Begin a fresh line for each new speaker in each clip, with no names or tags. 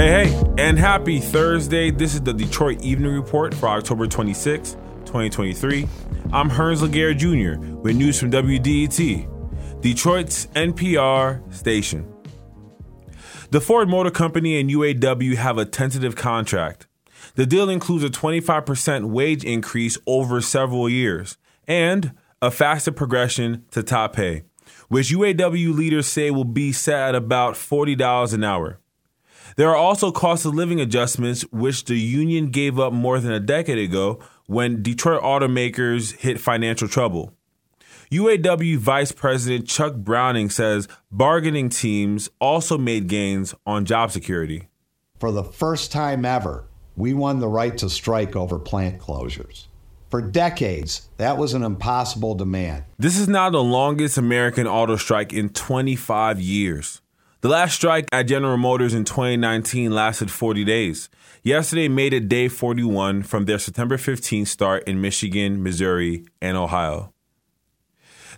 Hey, hey, and happy Thursday. This is the Detroit Evening Report for October 26, 2023. I'm Hernz Laguerre Jr. with news from WDET, Detroit's NPR station. The Ford Motor Company and UAW have a tentative contract. The deal includes a 25% wage increase over several years and a faster progression to top pay, which UAW leaders say will be set at about $40 an hour. There are also cost of living adjustments, which the union gave up more than a decade ago when Detroit automakers hit financial trouble. UAW Vice President Chuck Browning says bargaining teams also made gains on job security.
For the first time ever, we won the right to strike over plant closures. For decades, that was an impossible demand.
This is now the longest American auto strike in 25 years. The last strike at General Motors in 2019 lasted 40 days. Yesterday made it day 41 from their September 15 start in Michigan, Missouri, and Ohio.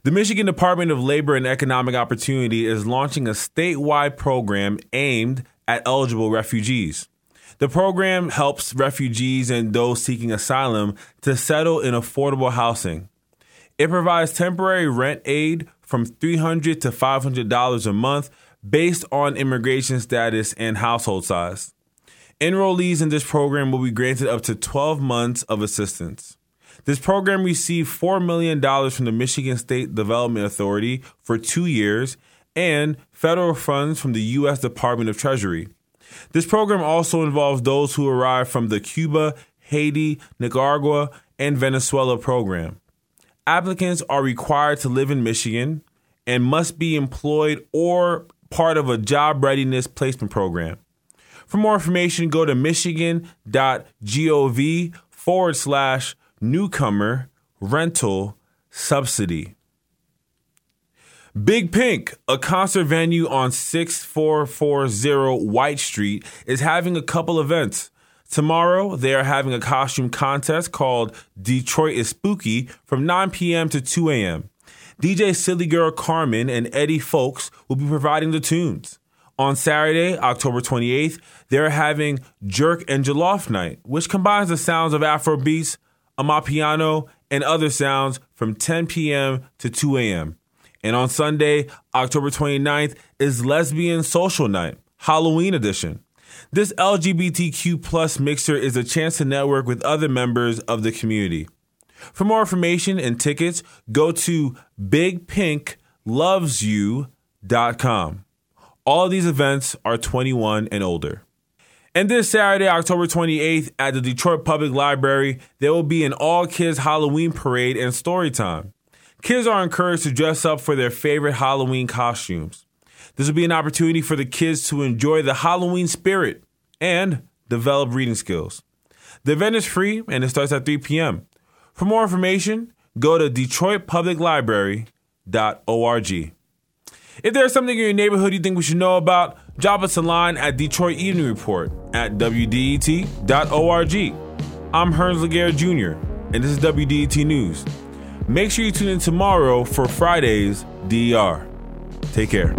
The Michigan Department of Labor and Economic Opportunity is launching a statewide program aimed at eligible refugees. The program helps refugees and those seeking asylum to settle in affordable housing. It provides temporary rent aid from 300 to $500 a month based on immigration status and household size. Enrollees in this program will be granted up to 12 months of assistance. This program received $4 million from the Michigan State Development Authority for two years and federal funds from the U.S. Department of Treasury. This program also involves those who arrive from the Cuba, Haiti, Nicaragua, and Venezuela program. Applicants are required to live in Michigan and must be employed or part of a job readiness placement program. For more information, go to michigan.gov forward slash newcomer rental subsidy. Big Pink, a concert venue on 6440 Wight Street, is having a couple events. Tomorrow, they are having a costume contest called Detroit is Spooky from 9 p.m. to 2 a.m. DJ Silly Girl Carmen and Eddie Fowlkes will be providing the tunes. On Saturday, October 28th, they're having Jerk and Jollof Night, which combines the sounds of Afro beats, Amapiano, and other sounds from 10 p.m. to 2 a.m. And on Sunday, October 29th, is Lesbian Social Night, Halloween edition. This LGBTQ plus mixer is a chance to network with other members of the community. For more information and tickets, go to bigpinklovesyou.com. All these events are 21 and older. And this Saturday, October 28th, at the Detroit Public Library, there will be an all kids Halloween parade and story time. Kids are encouraged to dress up for their favorite Halloween costumes. This will be an opportunity for the kids to enjoy the Halloween spirit and develop reading skills. The event is free and it starts at 3 p.m. For more information, go to DetroitPublicLibrary.org. If there's something in your neighborhood you think we should know about, drop us a line at Detroit Evening Report at WDET.org. I'm Hernz Laguerre Jr., and this is WDET News. Make sure you tune in tomorrow for Friday's DER. Take care.